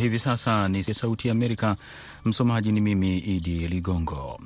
Hivi sasa ni Sauti ya Amerika. Msomaji ni mimi Idi Ligongo.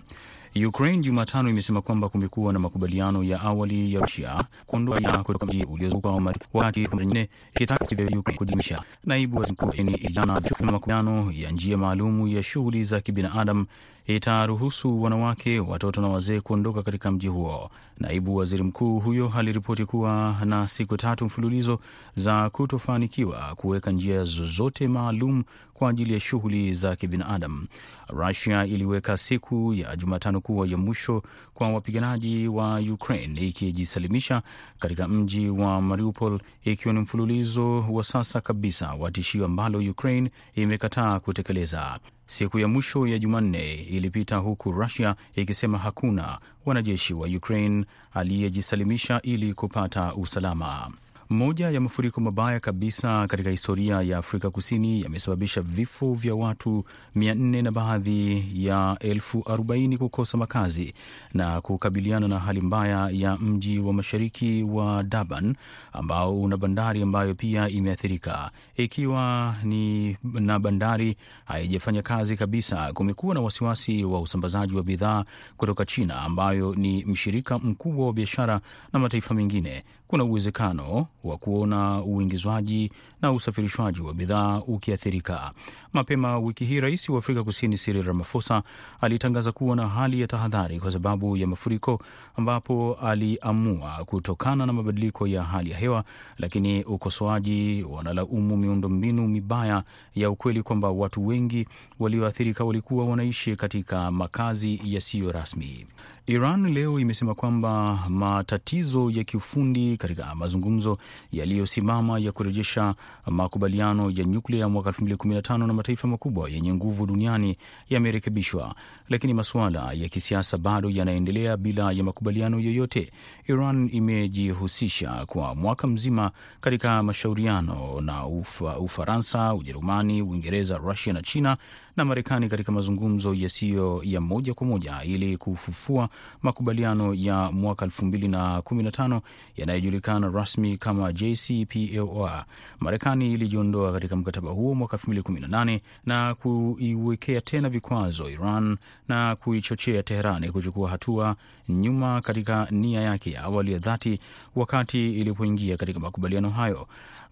Ukraine Jumatano imesema kwamba kumekuwa na makubaliano ya awali ya Rusia kuondoa ya kutoka mji uliozungukwa wakati nyingine ikitaka Ukraine kujimisha. Naibu waziri mkuu jana makubaliano ya njia maalum ya shughuli za kibinadamu itaruhusu wanawake, watoto na wazee kuondoka katika mji huo. Naibu waziri mkuu huyo aliripoti kuwa na siku tatu mfululizo za kutofanikiwa kuweka njia zozote maalum kwa ajili ya shughuli za kibinadamu. Rusia iliweka siku ya Jumatano kuwa ya mwisho kwa wapiganaji wa Ukraine ikijisalimisha katika mji wa Mariupol, ikiwa ni mfululizo wa sasa kabisa wa tishio ambalo Ukraine imekataa kutekeleza. Siku ya mwisho ya Jumanne ilipita huku Rusia ikisema hakuna wanajeshi wa Ukraine aliyejisalimisha ili kupata usalama. Moja ya mafuriko mabaya kabisa katika historia ya Afrika Kusini yamesababisha vifo vya watu mia nne na baadhi ya elfu arobaini kukosa makazi na kukabiliana na hali mbaya ya mji wa mashariki wa Durban ambao una bandari ambayo pia imeathirika. Ikiwa ni na bandari haijafanya kazi kabisa, kumekuwa na wasiwasi wa usambazaji wa bidhaa kutoka China ambayo ni mshirika mkubwa wa biashara na mataifa mengine. Kuna uwezekano wa kuona uingizwaji na usafirishwaji wa bidhaa ukiathirika. Mapema wiki hii, rais wa Afrika Kusini Cyril Ramaphosa alitangaza kuwa na hali ya tahadhari kwa sababu ya mafuriko, ambapo aliamua kutokana na mabadiliko ya hali ya hewa, lakini ukosoaji wanalaumu miundombinu mibaya ya ukweli kwamba watu wengi walioathirika walikuwa wanaishi katika makazi yasiyo rasmi. Iran leo imesema kwamba matatizo ya kiufundi katika mazungumzo yaliyosimama ya kurejesha makubaliano ya nyuklia ya mwaka 2015 na mataifa makubwa yenye nguvu duniani yamerekebishwa, lakini masuala ya kisiasa bado yanaendelea bila ya makubaliano yoyote. Iran imejihusisha kwa mwaka mzima katika mashauriano na Ufa, Ufaransa, Ujerumani, Uingereza, Rusia na China na Marekani katika mazungumzo yasiyo ya moja kwa moja ili kufufua makubaliano ya mwaka 2015 yanayojulikana rasmi kama JCPOA. Marekani ilijiondoa katika mkataba huo mwaka 2018 na kuiwekea tena vikwazo Iran na kuichochea Teherani kuchukua hatua nyuma katika nia yake ya awali ya dhati wakati ilipoingia katika makubaliano hayo.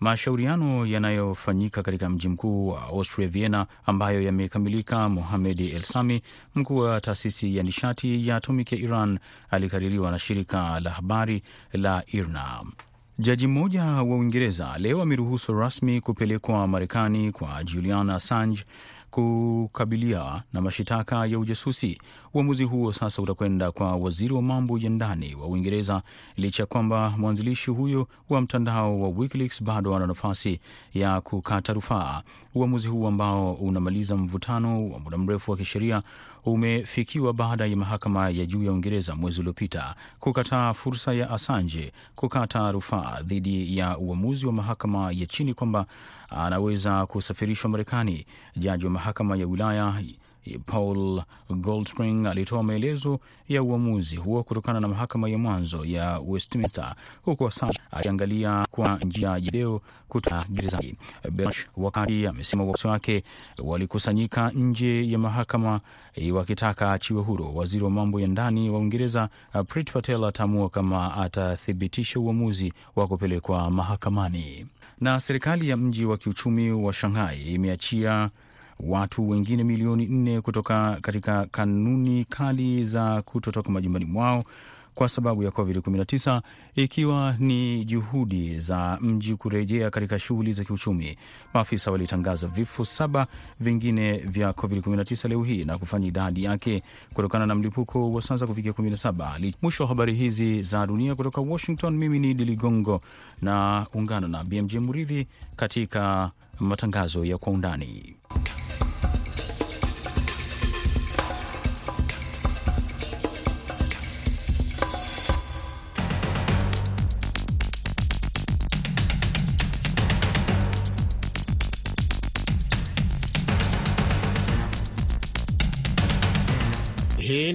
Mashauriano yanayofanyika katika mji mkuu wa Austria, Vienna, ambayo yamekamilika. Mohamed El Sami, mkuu wa taasisi ya nishati ya atomiki ya Iran, alikaririwa na shirika la habari la IRNA. Jaji mmoja wa Uingereza leo ameruhusu rasmi kupelekwa Marekani kwa Julian Assange kukabilia na mashitaka ya ujasusi. Uamuzi huo sasa utakwenda kwa waziri wa mambo ya ndani wa Uingereza, licha ya kwamba mwanzilishi huyo wa mtandao wa WikiLeaks bado ana nafasi ya kukata rufaa. Uamuzi huu ambao unamaliza mvutano wa muda mrefu wa kisheria umefikiwa baada ya mahakama ya juu ya Uingereza mwezi uliopita kukataa fursa ya Assange kukata rufaa dhidi ya uamuzi wa mahakama ya chini kwamba anaweza kusafirishwa Marekani. Jaji wa mahakama ya wilaya Paul Goldspring alitoa maelezo ya uamuzi huo kutokana na mahakama ya mwanzo ya Westminster, huku Assange akiangalia kwa njia ya video kutoka gerezani. Belch wakati amesema wafuasi wake walikusanyika nje ya mahakama wakitaka achiwe huru. Waziri wa mambo ya ndani wa Uingereza Prit Patel ataamua kama atathibitisha uamuzi wa kupelekwa mahakamani. Na serikali ya mji wa kiuchumi wa Shanghai imeachia watu wengine milioni nne kutoka katika kanuni kali za kutotoka majumbani mwao kwa sababu ya COVID-19 ikiwa ni juhudi za mji kurejea katika shughuli za kiuchumi. Maafisa walitangaza vifo saba vingine vya COVID-19 leo hii na kufanya idadi yake kutokana na mlipuko wa sasa kufikia 17. Mwisho wa habari hizi za dunia kutoka Washington, mimi ni Idi Ligongo na ungana na BMJ Muridhi katika matangazo ya kwa undani.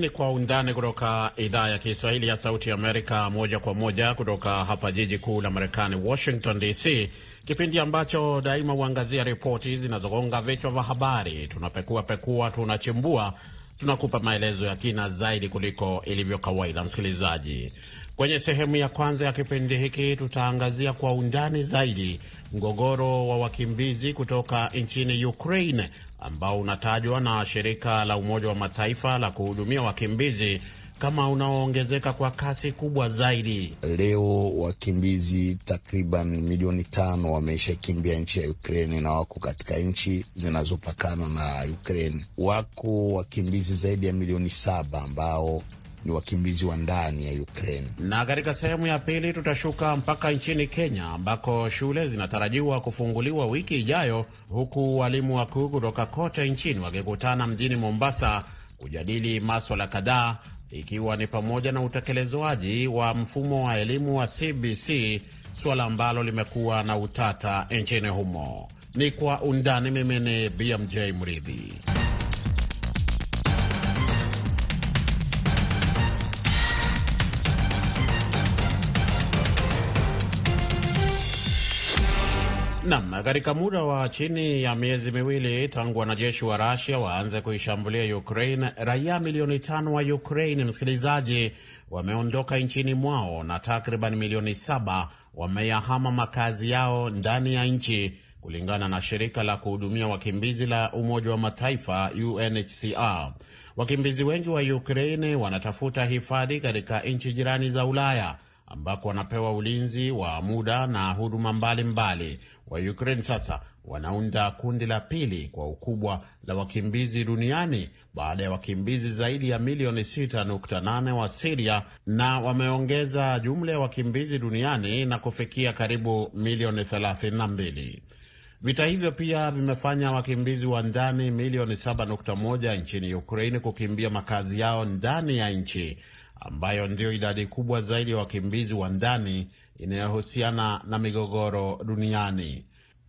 Ni Kwa Undani kutoka idhaa ya Kiswahili ya Sauti Amerika, moja kwa moja kutoka hapa jiji kuu la Marekani, Washington DC, kipindi ambacho daima huangazia ripoti zinazogonga vichwa vya habari. Tunapekua pekua, tunachimbua, tunakupa maelezo ya kina zaidi kuliko ilivyo kawaida. Msikilizaji, kwenye sehemu ya kwanza ya kipindi hiki tutaangazia kwa undani zaidi mgogoro wa wakimbizi kutoka nchini Ukraine ambao unatajwa na shirika la Umoja wa Mataifa la kuhudumia wakimbizi kama unaoongezeka kwa kasi kubwa zaidi. Leo wakimbizi takriban milioni tano wameishakimbia nchi ya Ukraine na wako katika nchi zinazopakana na Ukraine. Wako wakimbizi zaidi ya milioni saba ambao ni wakimbizi wa ndani ya Ukraine. Na katika sehemu ya pili tutashuka mpaka nchini Kenya ambako shule zinatarajiwa kufunguliwa wiki ijayo, huku walimu wakuu kutoka kote nchini wakikutana mjini Mombasa kujadili maswala kadhaa ikiwa ni pamoja na utekelezwaji wa mfumo wa elimu wa CBC, suala ambalo limekuwa na utata nchini humo. Ni kwa undani. Mimi ni BMJ Mridhi. Nam, katika muda wa chini ya miezi miwili tangu wanajeshi wa Rasia waanze kuishambulia Ukraine, raia milioni tano wa Ukraine, msikilizaji, wameondoka nchini mwao na takriban milioni saba wameyahama makazi yao ndani ya nchi, kulingana na shirika la kuhudumia wakimbizi la Umoja wa Mataifa UNHCR. Wakimbizi wengi wa Ukraine wanatafuta hifadhi katika nchi jirani za Ulaya ambako wanapewa ulinzi wa muda na huduma mbalimbali. Wa Ukraine sasa wanaunda kundi la pili kwa ukubwa la wakimbizi duniani baada ya wakimbizi zaidi ya milioni 6.8 wa Siria, na wameongeza jumla ya wakimbizi duniani na kufikia karibu milioni 32. Vita hivyo pia vimefanya wakimbizi wa ndani milioni 7.1 nchini Ukraine kukimbia makazi yao ndani ya nchi ambayo ndiyo idadi kubwa zaidi ya wakimbizi wa ndani inayohusiana na migogoro duniani.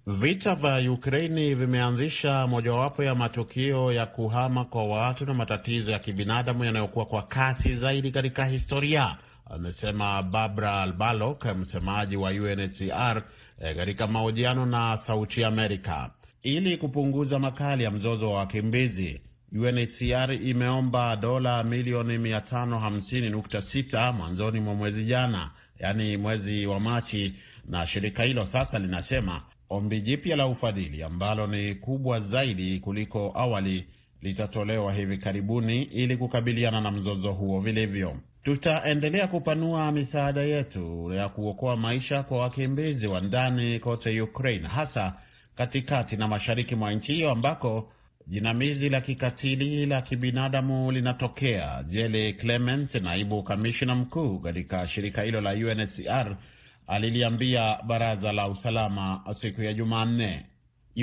Vita vya Ukraini vimeanzisha mojawapo ya matukio ya kuhama kwa watu na matatizo ya kibinadamu yanayokuwa kwa kasi zaidi katika historia, amesema Barbara Albalok, msemaji wa UNHCR katika eh, mahojiano na Sauti Amerika. Ili kupunguza makali ya mzozo wa wakimbizi UNHCR imeomba dola milioni 550.6 mwanzoni mwa mwezi jana, yaani mwezi wa Machi, na shirika hilo sasa linasema ombi jipya la ufadhili ambalo ni kubwa zaidi kuliko awali litatolewa hivi karibuni ili kukabiliana na mzozo huo vilivyo. Tutaendelea kupanua misaada yetu ya kuokoa maisha kwa wakimbizi wa ndani kote Ukraine, hasa katikati na mashariki mwa nchi hiyo ambako jinamizi la kikatili la kibinadamu linatokea. Jele Clements, naibu kamishna mkuu katika shirika hilo la UNHCR, aliliambia baraza la usalama siku ya Jumanne.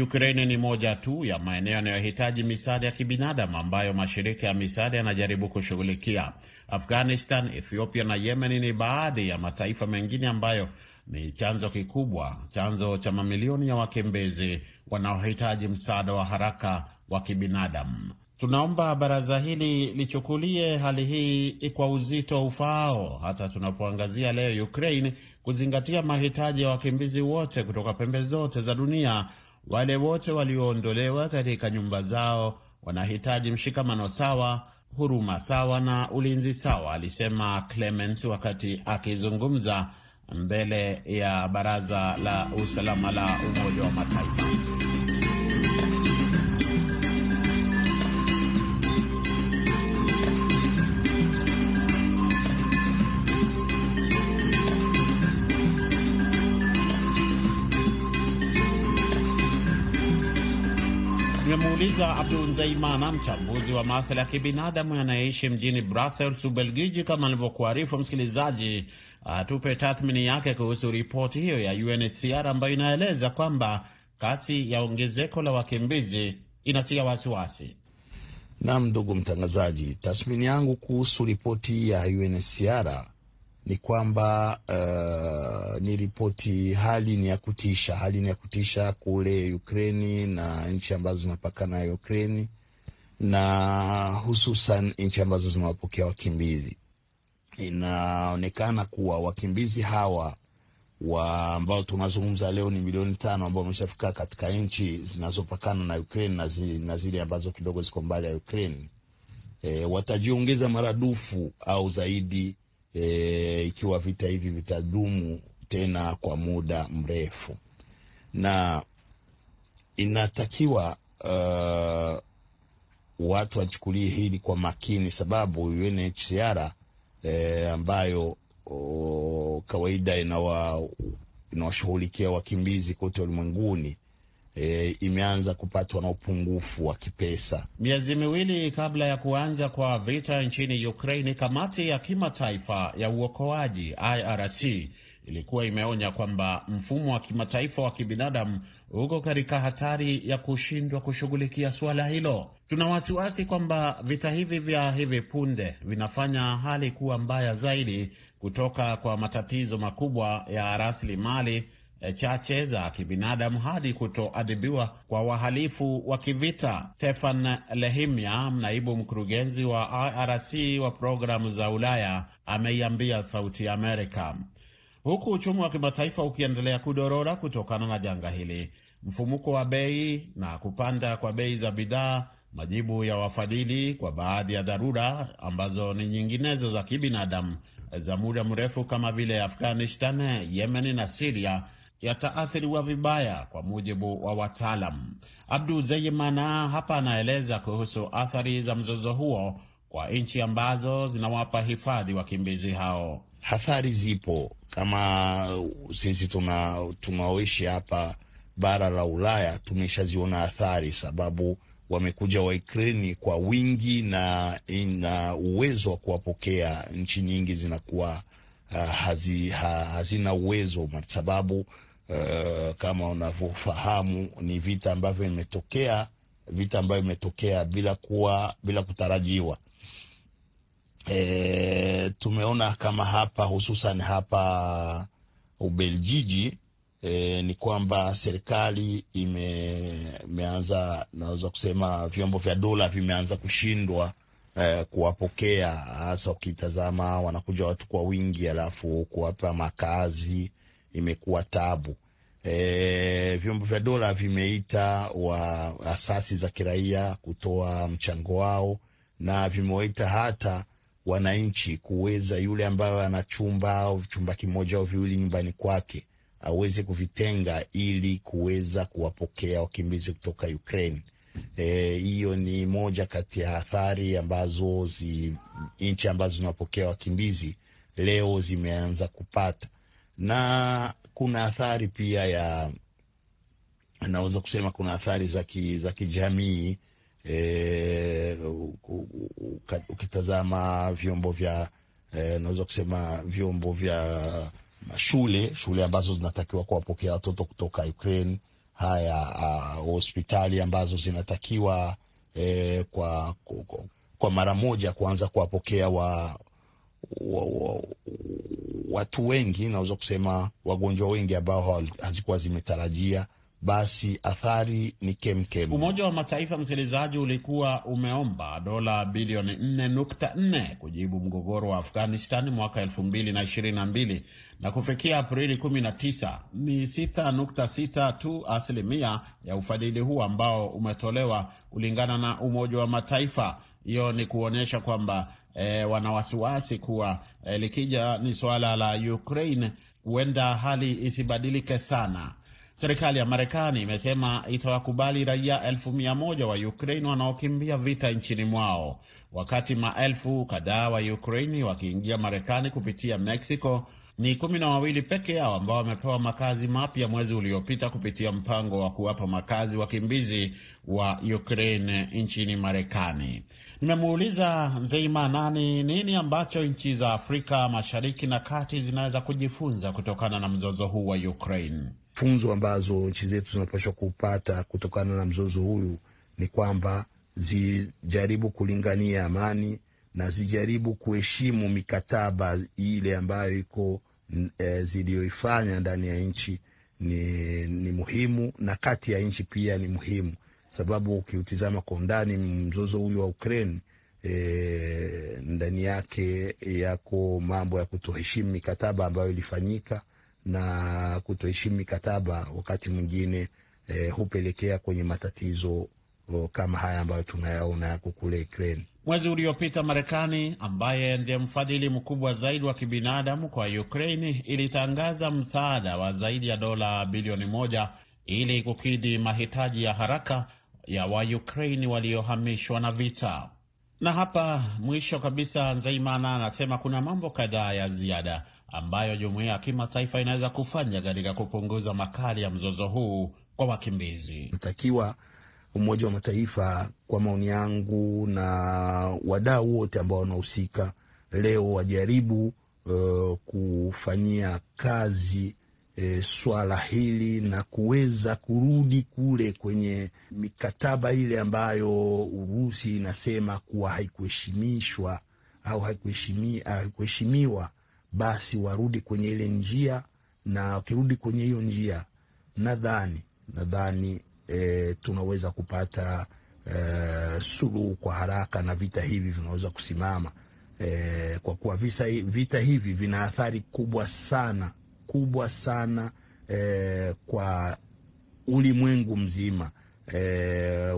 Ukraine ni moja tu ya maeneo yanayohitaji misaada ya kibinadamu ambayo mashirika ya misaada yanajaribu kushughulikia. Afghanistan, Ethiopia na Yemen ni baadhi ya mataifa mengine ambayo ni chanzo kikubwa, chanzo cha mamilioni ya wakimbizi wanaohitaji msaada wa haraka wa kibinadamu. Tunaomba baraza hili lichukulie hali hii kwa uzito ufaao, hata tunapoangazia leo Ukraine, kuzingatia mahitaji ya wakimbizi wote kutoka pembe zote za dunia. Wale wote walioondolewa katika nyumba zao wanahitaji mshikamano sawa, huruma sawa na ulinzi sawa, alisema Clemens wakati akizungumza mbele ya baraza la usalama la Umoja wa Mataifa. Nimemuuliza Abdul Zaimana, mchambuzi wa maswala ya kibinadamu anayeishi mjini Brussels, Ubelgiji, kama alivyokuarifu msikilizaji, atupe tathmini yake kuhusu ripoti hiyo ya UNHCR ambayo inaeleza kwamba kasi ya ongezeko la wakimbizi inatia wasiwasi. Naam, ndugu mtangazaji, tathmini yangu kuhusu ripoti ya UNHCR ni kwamba uh, ni ripoti, hali ni ya kutisha, hali ni ya kutisha kule Ukraini na nchi ambazo zinapakana na Ukraini na hususan nchi ambazo zinawapokea wakimbizi. Inaonekana kuwa wakimbizi hawa wa ambao tunazungumza leo ni milioni tano ambao wameshafika katika nchi zinazopakana na Ukraine na, zi, na zile ambazo kidogo ziko mbali ya Ukraine e, watajiongeza maradufu au zaidi e, ikiwa vita hivi vitadumu tena kwa muda mrefu, na inatakiwa uh, watu wachukulie hili kwa makini, sababu UNHCR e, ambayo o, kawaida inawa inawashughulikia wakimbizi kote ulimwenguni e, imeanza kupatwa na upungufu wa kipesa. Miezi miwili kabla ya kuanza kwa vita nchini Ukraini, kamati ya kimataifa ya uokoaji IRC ilikuwa imeonya kwamba mfumo wa kimataifa wa kibinadamu uko katika hatari ya kushindwa kushughulikia suala hilo. Tuna wasiwasi kwamba vita hivi vya hivi punde vinafanya hali kuwa mbaya zaidi kutoka kwa matatizo makubwa ya rasilimali chache za kibinadamu hadi kutoadhibiwa kwa wahalifu wa kivita. Stefan Lehimya, naibu mkurugenzi wa IRC wa programu za Ulaya, ameiambia Sauti ya Amerika. Huku uchumi wa kimataifa ukiendelea kudorora kutokana na janga hili, mfumuko wa bei na kupanda kwa bei za bidhaa, majibu ya wafadhili kwa baadhi ya dharura ambazo ni nyinginezo za kibinadamu za muda mrefu kama vile Afghanistan, Yemen na Siria yataathiriwa vibaya, kwa mujibu wa wataalam. Abdu Zeyimana hapa anaeleza kuhusu athari za mzozo huo kwa nchi ambazo zinawapa hifadhi wakimbizi hao. Athari zipo kama sisi tuna tunaoishi hapa bara la Ulaya tumeshaziona athari, sababu wamekuja Waikreni kwa wingi na ina uwezo wa kuwapokea. Nchi nyingi zinakuwa uh, hazi, ha, hazina uwezo sababu uh, kama unavyofahamu ni vita ambavyo imetokea vita ambayo imetokea bila kuwa bila kutarajiwa. E, tumeona kama hapa hususan hapa Ubeljiji e, ni kwamba serikali ime, imeanza naweza kusema vyombo vya dola vimeanza kushindwa e, kuwapokea, hasa ukitazama wanakuja watu kwa wingi, alafu kuwapa makazi imekuwa tabu. E, vyombo vya dola vimeita wa asasi za kiraia kutoa mchango wao na vimewaita hata wananchi kuweza, yule ambayo ana chumba au chumba kimoja au viwili nyumbani kwake aweze kuvitenga ili kuweza kuwapokea wakimbizi kutoka Ukraine. Hiyo e, ni moja kati ya athari ambazo zi, nchi ambazo zinawapokea wakimbizi leo zimeanza kupata, na kuna athari pia ya naweza kusema kuna athari za kijamii. E, ukitazama vyombo vya e, naweza kusema vyombo vya shule shule ambazo zinatakiwa kuwapokea watoto kutoka Ukraine, haya hospitali ambazo zinatakiwa e, kwa, kwa, kwa mara moja kuanza kuwapokea wa, wa, wa, watu wengi, naweza kusema wagonjwa wengi ambao hazikuwa zimetarajia basi athari ni kemkem. Umoja wa Mataifa, msikilizaji, ulikuwa umeomba dola bilioni 4.4 kujibu mgogoro wa Afghanistan mwaka 2022 na kufikia Aprili 19 ni 6.6 tu asilimia ya ufadhili huu ambao umetolewa kulingana na Umoja wa Mataifa. Hiyo ni kuonyesha kwamba e, wana wasiwasi kuwa e, likija ni suala la Ukraine huenda hali isibadilike sana. Serikali ya Marekani imesema itawakubali raia elfu mia moja wa Ukraine wanaokimbia vita nchini mwao, wakati maelfu kadhaa wa Ukraini wakiingia Marekani kupitia Mexico. Ni kumi na wawili peke yao ambao wamepewa makazi mapya mwezi uliopita kupitia mpango wa kuwapa makazi wakimbizi wa Ukraine nchini Marekani. Nimemuuliza Nzeimanani nini ambacho nchi za Afrika Mashariki na Kati zinaweza kujifunza kutokana na mzozo huu wa Ukraine. Funzo ambazo nchi zetu zinapaswa kupata kutokana na mzozo huyu ni kwamba zijaribu kulingania amani na zijaribu kuheshimu mikataba ile ambayo iko e, ziliyoifanya ndani ya nchi ni, ni muhimu na kati ya nchi pia ni muhimu, sababu ukiutizama kwa undani mzozo huyu wa Ukraine e, ndani yake yako mambo ya kutoheshimu mikataba ambayo ilifanyika na kutoheshimu mikataba wakati mwingine e, hupelekea kwenye matatizo o, kama haya ambayo tunayaona yako kule Ukraine. Mwezi uliopita Marekani, ambaye ndiye mfadhili mkubwa zaidi wa kibinadamu kwa Ukraini, ilitangaza msaada wa zaidi ya dola bilioni moja ili kukidhi mahitaji ya haraka ya Waukraini waliohamishwa na vita. Na hapa mwisho kabisa, Nzeimana anasema kuna mambo kadhaa ya ziada ambayo jumuiya ya kimataifa inaweza kufanya katika kupunguza makali ya mzozo huu kwa wakimbizi. Natakiwa Umoja wa Mataifa, kwa maoni yangu, na wadau wote ambao wanahusika leo wajaribu uh, kufanyia kazi E, swala hili na kuweza kurudi kule kwenye mikataba ile ambayo Urusi inasema kuwa haikuheshimishwa au haikuheshimiwa, basi warudi kwenye ile njia, na wakirudi kwenye hiyo njia, nadhani nadhani e, tunaweza kupata e, suluhu kwa haraka na vita hivi vinaweza kusimama. E, kwa kuwa visa, vita hivi vina athari kubwa sana kubwa sana e, kwa ulimwengu mzima. E,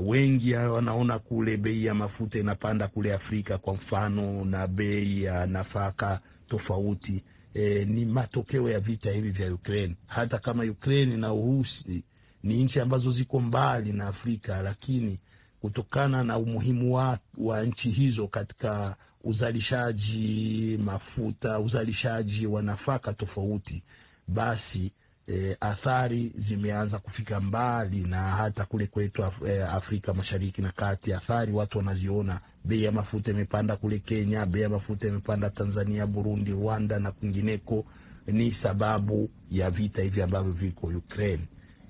wengi wanaona kule bei ya mafuta inapanda kule Afrika kwa mfano, na bei ya nafaka tofauti. E, ni matokeo ya vita hivi vya Ukraine. Hata kama Ukraine na Urusi ni nchi ambazo ziko mbali na Afrika, lakini kutokana na umuhimu wa, wa nchi hizo katika uzalishaji mafuta, uzalishaji wa nafaka tofauti, basi e, athari zimeanza kufika mbali na hata kule kwetu Af eh, Afrika Mashariki na Kati, athari watu wanaziona. Bei ya mafuta imepanda kule Kenya, bei ya mafuta imepanda Tanzania, Burundi, Rwanda na kwingineko, ni sababu ya vita hivi ambavyo viko Ukraine.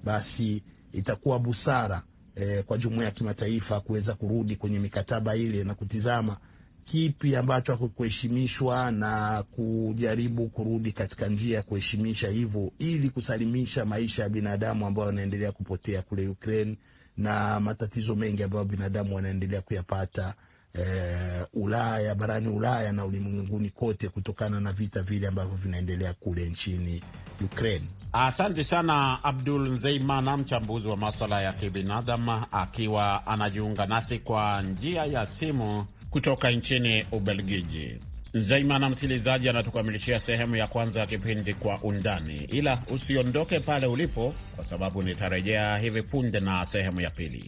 Basi itakuwa busara eh, kwa jumuiya ya kimataifa kuweza kurudi kwenye mikataba ile na kutizama kipi ambacho hakukuheshimishwa na kujaribu kurudi katika njia ya kuheshimisha hivyo, ili kusalimisha maisha ya binadamu ambayo wanaendelea kupotea kule Ukraine na matatizo mengi ambayo binadamu wanaendelea kuyapata eh, Ulaya, barani Ulaya na ulimwenguni kote kutokana na vita vile ambavyo vinaendelea kule nchini Ukraine. Asante sana Abdul Nzeimana, mchambuzi wa maswala ya kibinadamu, akiwa anajiunga nasi kwa njia ya simu kutoka nchini Ubelgiji. Nzeimana, msikilizaji, anatukamilishia sehemu ya kwanza ya kipindi Kwa Undani, ila usiondoke pale ulipo, kwa sababu nitarejea hivi punde na sehemu ya pili.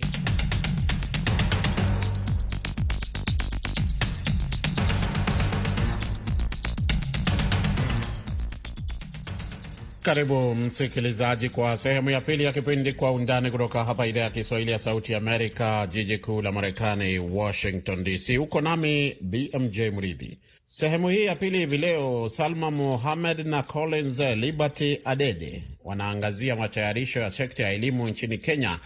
Karibu msikilizaji kwa sehemu ya pili ya kipindi Kwa Undani kutoka hapa idhaa ya Kiswahili ya Sauti Amerika, jiji kuu la Marekani, Washington DC. Huko nami BMJ Mridhi. Sehemu hii ya pili hivi leo, Salma Mohamed na Collins Liberty Adede wanaangazia matayarisho ya sekta ya elimu nchini Kenya,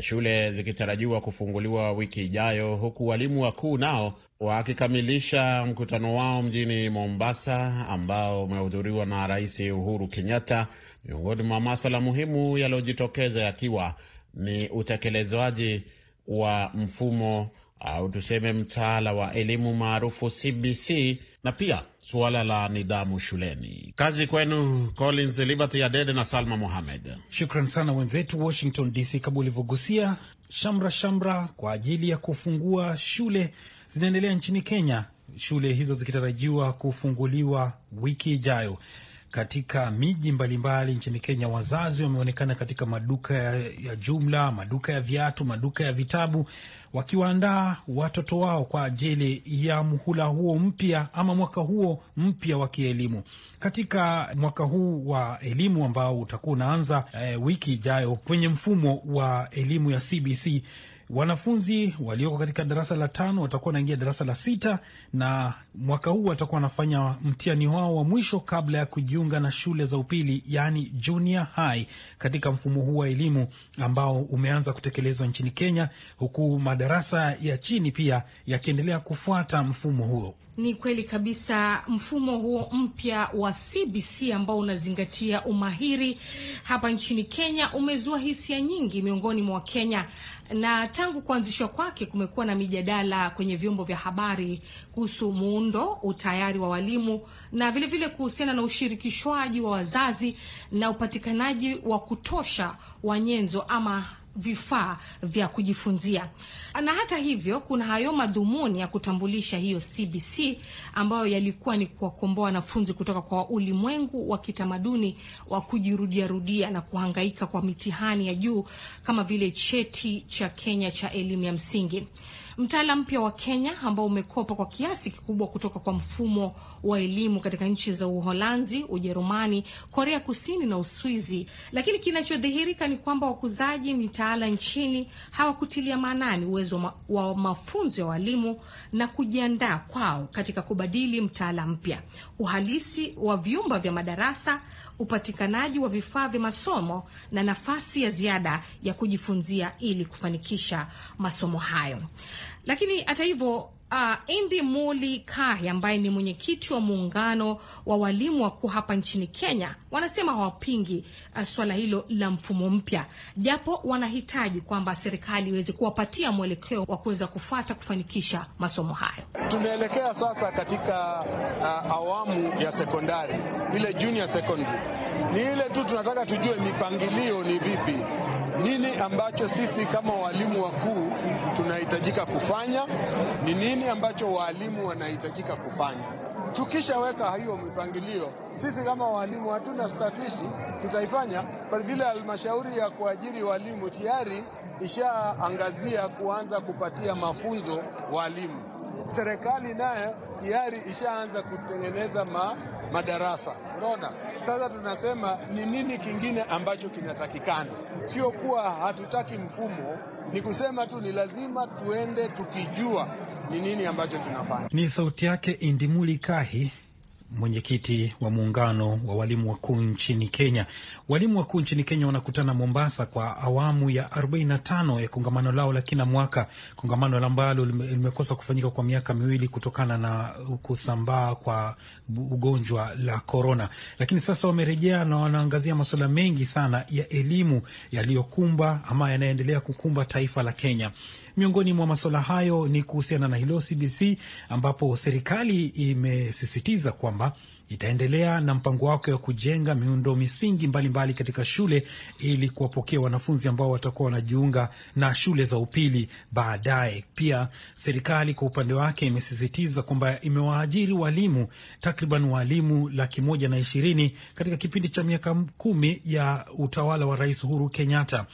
shule zikitarajiwa kufunguliwa wiki ijayo, huku walimu wakuu nao wakikamilisha mkutano wao mjini Mombasa ambao umehudhuriwa na Rais Uhuru Kenyatta. Miongoni mwa maswala muhimu yaliyojitokeza yakiwa ni utekelezaji wa mfumo au tuseme mtaala wa elimu maarufu CBC na pia suala la nidhamu shuleni. Kazi kwenu Collins Liberty Adede na Salma Mohamed. Shukran sana wenzetu Washington DC. Kama ulivyogusia, shamra shamra kwa ajili ya kufungua shule zinaendelea nchini Kenya, shule hizo zikitarajiwa kufunguliwa wiki ijayo katika miji mbalimbali nchini Kenya. Wazazi wameonekana katika maduka ya, jumla, maduka ya viatu, maduka ya vitabu, wakiwaandaa watoto wao kwa ajili ya muhula huo mpya ama mwaka huo mpya wa kielimu. Katika mwaka huu wa elimu ambao utakuwa unaanza eh, wiki ijayo kwenye mfumo wa elimu ya CBC wanafunzi walioko katika darasa la tano watakuwa wanaingia darasa la sita na mwaka huu watakuwa wanafanya mtihani wao wa mwisho kabla ya kujiunga na shule za upili, yaani junior high, katika mfumo huu wa elimu ambao umeanza kutekelezwa nchini Kenya, huku madarasa ya chini pia yakiendelea kufuata mfumo huo. Ni kweli kabisa. Mfumo huo mpya wa CBC ambao unazingatia umahiri hapa nchini Kenya umezua hisia nyingi miongoni mwa Wakenya na tangu kuanzishwa kwake kumekuwa na mijadala kwenye vyombo vya habari kuhusu muundo, utayari wa walimu na vilevile kuhusiana na ushirikishwaji wa wazazi na upatikanaji wa kutosha wa nyenzo ama vifaa vya kujifunzia. Na hata hivyo, kuna hayo madhumuni ya kutambulisha hiyo CBC ambayo yalikuwa ni kuwakomboa wanafunzi kutoka kwa ulimwengu wa kitamaduni wa kujirudiarudia na kuhangaika kwa mitihani ya juu kama vile cheti cha Kenya cha elimu ya msingi. Mtaala mpya wa Kenya ambao umekopa kwa kiasi kikubwa kutoka kwa mfumo wa elimu katika nchi za Uholanzi, Ujerumani, Korea Kusini na Uswizi. Lakini kinachodhihirika ni kwamba wakuzaji mitaala nchini hawakutilia maanani uwezo wa mafunzo ya walimu na kujiandaa kwao katika kubadili mtaala mpya, uhalisi wa vyumba vya madarasa, upatikanaji wa vifaa vya masomo na nafasi ya ziada ya kujifunzia ili kufanikisha masomo hayo. Lakini hata hivyo Uh, Indi Muli Kahi ambaye ni mwenyekiti wa muungano wa walimu wakuu hapa nchini Kenya wanasema hawapingi uh, swala hilo la mfumo mpya, japo wanahitaji kwamba serikali iweze kuwapatia mwelekeo wa kuweza kufuata kufanikisha masomo hayo. Tunaelekea sasa katika uh, awamu ya sekondari, ile junior secondary. Ni ile tu tunataka tujue mipangilio ni vipi, nini ambacho sisi kama walimu wakuu tunahitajika kufanya, ni nini ambacho waalimu wanahitajika kufanya. Tukishaweka hiyo mipangilio, sisi kama waalimu hatuna statwishi, tutaifanya kwa vile halmashauri ya kuajiri walimu tayari ishaangazia kuanza kupatia mafunzo walimu. Serikali nayo tayari ishaanza kutengeneza ma, madarasa. Unaona, sasa tunasema ni nini kingine ambacho kinatakikana, sio kuwa hatutaki mfumo, ni kusema tu ni lazima tuende tukijua ni nini ambacho tunafanya. Ni sauti yake Indimuli Kahi, mwenyekiti wa muungano wa walimu wakuu nchini Kenya. Walimu wakuu nchini Kenya wanakutana Mombasa kwa awamu ya 45 ya kongamano lao la kila mwaka, kongamano ambalo limekosa kufanyika kwa miaka miwili kutokana na kusambaa kwa ugonjwa la korona, lakini sasa wamerejea na wanaangazia masuala mengi sana ya elimu yaliyokumba ama yanayoendelea kukumba taifa la Kenya. Miongoni mwa masuala hayo ni kuhusiana na hilo CBC, ambapo serikali imesisitiza kwamba itaendelea na mpango wake wa kujenga miundo misingi mbalimbali mbali katika shule ili kuwapokea wanafunzi ambao watakuwa wanajiunga na shule za upili baadaye. Pia serikali kwa upande wake imesisitiza kwamba imewaajiri walimu takriban walimu laki moja na ishirini katika kipindi cha miaka kumi ya utawala wa Rais Uhuru Kenyatta.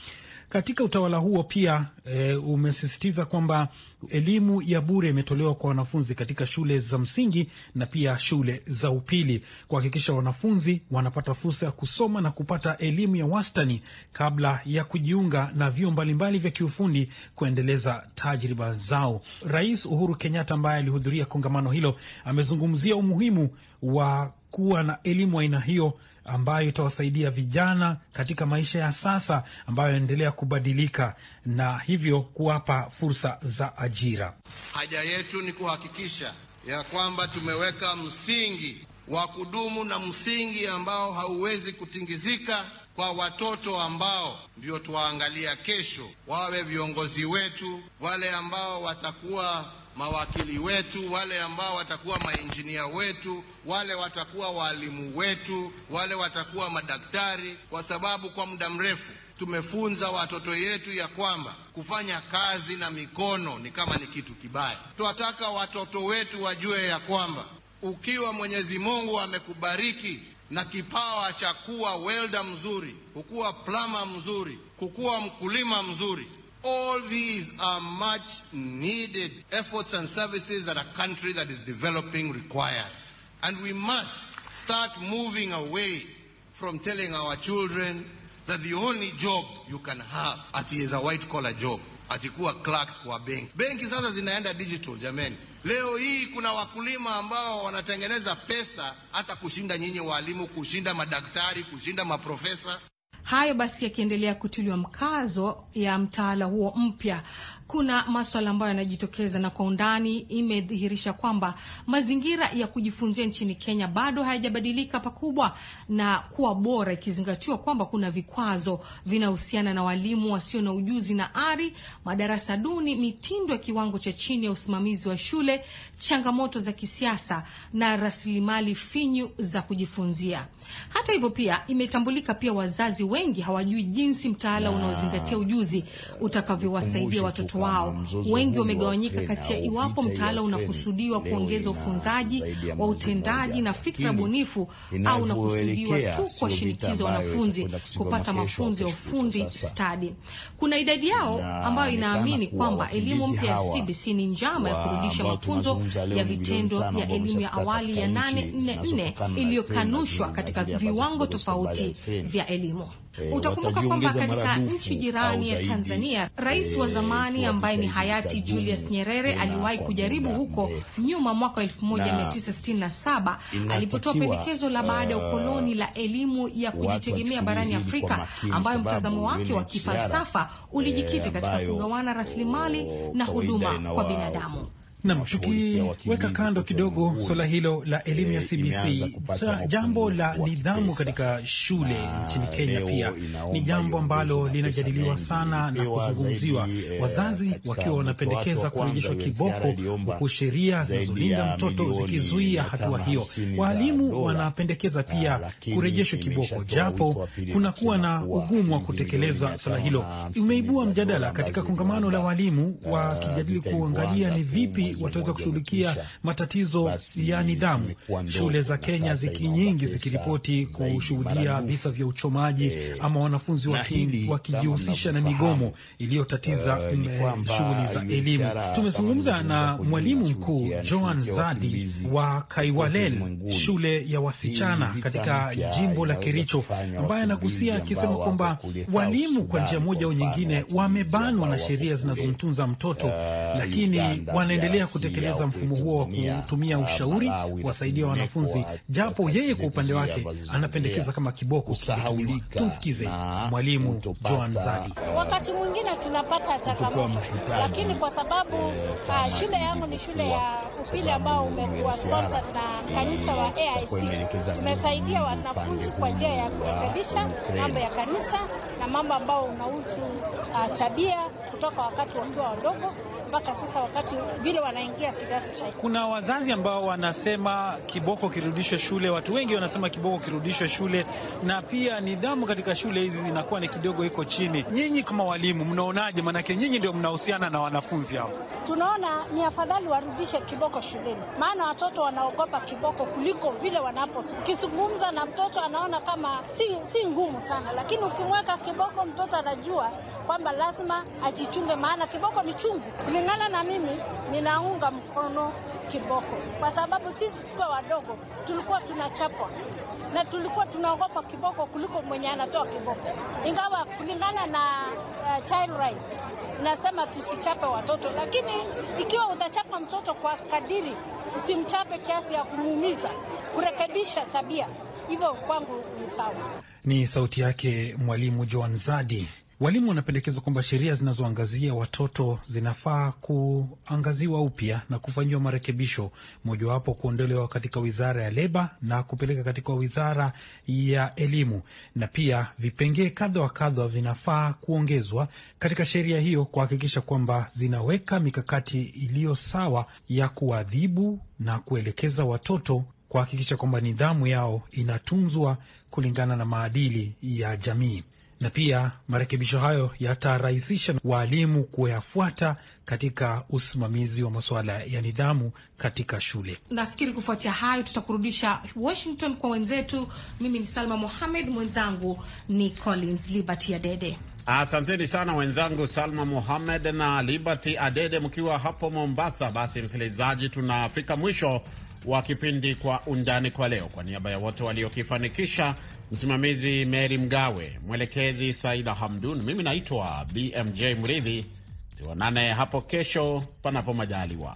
Katika utawala huo pia e, umesisitiza kwamba elimu ya bure imetolewa kwa wanafunzi katika shule za msingi na pia shule za upili kuhakikisha wanafunzi wanapata fursa ya kusoma na kupata elimu ya wastani kabla ya kujiunga na vyuo mbalimbali vya kiufundi kuendeleza tajriba zao. Rais Uhuru Kenyatta ambaye alihudhuria kongamano hilo amezungumzia umuhimu wa kuwa na elimu aina hiyo ambayo itawasaidia vijana katika maisha ya sasa ambayo yanaendelea kubadilika na hivyo kuwapa fursa za ajira. Haja yetu ni kuhakikisha ya kwamba tumeweka msingi wa kudumu na msingi ambao hauwezi kutingizika kwa watoto ambao ndio tuwaangalia kesho, wawe viongozi wetu, wale ambao watakuwa mawakili wetu, wale ambao watakuwa mainjinia wetu, wale watakuwa waalimu wetu, wale watakuwa madaktari, kwa sababu kwa muda mrefu tumefunza watoto yetu ya kwamba kufanya kazi na mikono ni kama ni kitu kibaya. Twataka watoto wetu wajue ya kwamba ukiwa Mwenyezi Mungu amekubariki na kipawa cha kuwa welda mzuri, kukuwa plama mzuri, kukuwa mkulima mzuri All these are much needed efforts and services that a country that is developing requires. And we must start moving away from telling our children that the only job you can have ati is a white collar job, ati kuwa clerk kwa benki. Benki sasa zinaenda digital jameni. Leo hii kuna wakulima ambao wanatengeneza pesa hata kushinda nyinyi walimu, kushinda madaktari, kushinda maprofesa. Hayo basi yakiendelea kutiliwa mkazo ya mtaala huo mpya, kuna maswala ambayo yanajitokeza, na kwa undani imedhihirisha kwamba mazingira ya kujifunzia nchini Kenya bado hayajabadilika pakubwa na kuwa bora, ikizingatiwa kwamba kuna vikwazo vinahusiana na walimu wasio na ujuzi na ari, madarasa duni, mitindo ya kiwango cha chini ya usimamizi wa shule, changamoto za kisiasa na rasilimali finyu za kujifunzia. Hata hivyo, pia imetambulika pia wazazi wengi hawajui jinsi mtaala unaozingatia ujuzi utakavyowasaidia watoto wao. Wengi wamegawanyika kati ya iwapo mtaala unakusudiwa kuongeza ufunzaji wa utendaji na fikra bunifu au unakusudiwa tu kuwashinikiza wanafunzi kupata mafunzo ya ufundi stadi. Kuna idadi yao ambayo inaamini kwamba elimu mpya ya CBC ni njama ya kurudisha mafunzo ya vitendo ya elimu ya awali ya 844 iliyokanushwa katika viwango tofauti vya elimu. Utakumbuka kwamba katika nchi jirani ya Tanzania, rais wa zamani ambaye ni hayati Julius Nyerere aliwahi kujaribu huko nyuma mwaka 1967 alipotoa pendekezo la baada ya ukoloni la elimu ya kujitegemea barani Afrika, ambayo mtazamo wake wa kifalsafa ulijikita katika kugawana rasilimali na huduma kwa binadamu. Nam, tukiweka kando kidogo suala hilo la elimu ya CBC, sa jambo la nidhamu katika shule nchini Kenya pia ni jambo ambalo linajadiliwa sana na kuzungumziwa, wazazi wakiwa wanapendekeza kurejeshwa kiboko, huku sheria zinazolinda mtoto zikizuia hatua hiyo. Waalimu wanapendekeza pia kurejeshwa kiboko, japo kunakuwa na ugumu wa kutekeleza suala hilo. Imeibua mjadala katika kongamano la waalimu wakijadili kuangalia ni vipi wataweza kushughulikia matatizo ya nidhamu. Shule za Kenya ziki nyingi zikiripoti kushuhudia visa vya uchomaji ama wanafunzi wakijihusisha na migomo iliyotatiza shughuli za elimu. Tumezungumza na mwalimu mkuu Joan Zadi wa Kaiwalel, shule ya wasichana katika jimbo la Kericho, ambaye anagusia akisema kwamba walimu kwa njia moja au nyingine wamebanwa na sheria zinazomtunza mtoto, lakini wanaendelea kutekeleza mfumo huo wa kutumia ushauri kuwasaidia wanafunzi, japo yeye kwa upande wake anapendekeza kama kiboko kikitumiwa. Tumsikize mwalimu Joan Zadi. Wakati mwingine tunapata changamoto, lakini kwa sababu uh, shule yangu ni shule ya upili ambao umekuwa sponsored na kanisa wa AIC, tumesaidia wanafunzi kwa njia ya kurekebisha mambo ya kanisa na mambo ambao unahusu uh, tabia kutoka wakati wakiwa wadogo mpaka sasa wakati vile wanaingia kidato cha. Kuna wazazi ambao wanasema kiboko kirudishwe shule, watu wengi wanasema kiboko kirudishwe shule, na pia nidhamu katika shule hizi zinakuwa ni kidogo iko chini. Nyinyi kama walimu mnaonaje? Maanake nyinyi ndio mnahusiana na wanafunzi hao. Tunaona ni afadhali warudishe kiboko shuleni, maana watoto wanaogopa kiboko kuliko vile wanapo. Ukizungumza na mtoto anaona kama si, si ngumu sana, lakini ukimweka kiboko mtoto anajua kwamba lazima ajichunge, maana kiboko ni chungu. Kulingana na mimi, ninaunga mkono kiboko. Kwa sababu sisi tukiwa wadogo tulikuwa tunachapwa. Na tulikuwa tunaogopa kiboko kuliko mwenye anatoa kiboko, ingawa kulingana na uh, child rights inasema tusichape watoto, lakini ikiwa utachapa mtoto kwa kadiri, usimchape kiasi ya kumuumiza, kurekebisha tabia, hivyo kwangu ni sawa. Ni sauti yake mwalimu Joan Zadi. Walimu wanapendekeza kwamba sheria zinazoangazia watoto zinafaa kuangaziwa upya na kufanyiwa marekebisho, mojawapo kuondolewa katika wizara ya leba na kupeleka katika wizara ya elimu, na pia vipengee kadha wa kadha vinafaa kuongezwa katika sheria hiyo kuhakikisha kwamba zinaweka mikakati iliyo sawa ya kuadhibu na kuelekeza watoto kuhakikisha kwamba nidhamu yao inatunzwa kulingana na maadili ya jamii na pia marekebisho hayo yatarahisisha waalimu kuyafuata katika usimamizi wa masuala ya nidhamu katika shule. Nafikiri kufuatia hayo tutakurudisha Washington kwa wenzetu. Mimi ni Salma Mohamed, mwenzangu ni Collins Liberty Adede. Asanteni sana wenzangu Salma Mohamed na Liberty Adede mkiwa hapo Mombasa. Basi msikilizaji, tunafika mwisho wa kipindi Kwa Undani kwa leo. Kwa niaba ya wote waliokifanikisha, msimamizi Mary Mgawe, mwelekezi Saida Hamdun, mimi naitwa BMJ Mridhi. Tuonane hapo kesho, panapo majaliwa.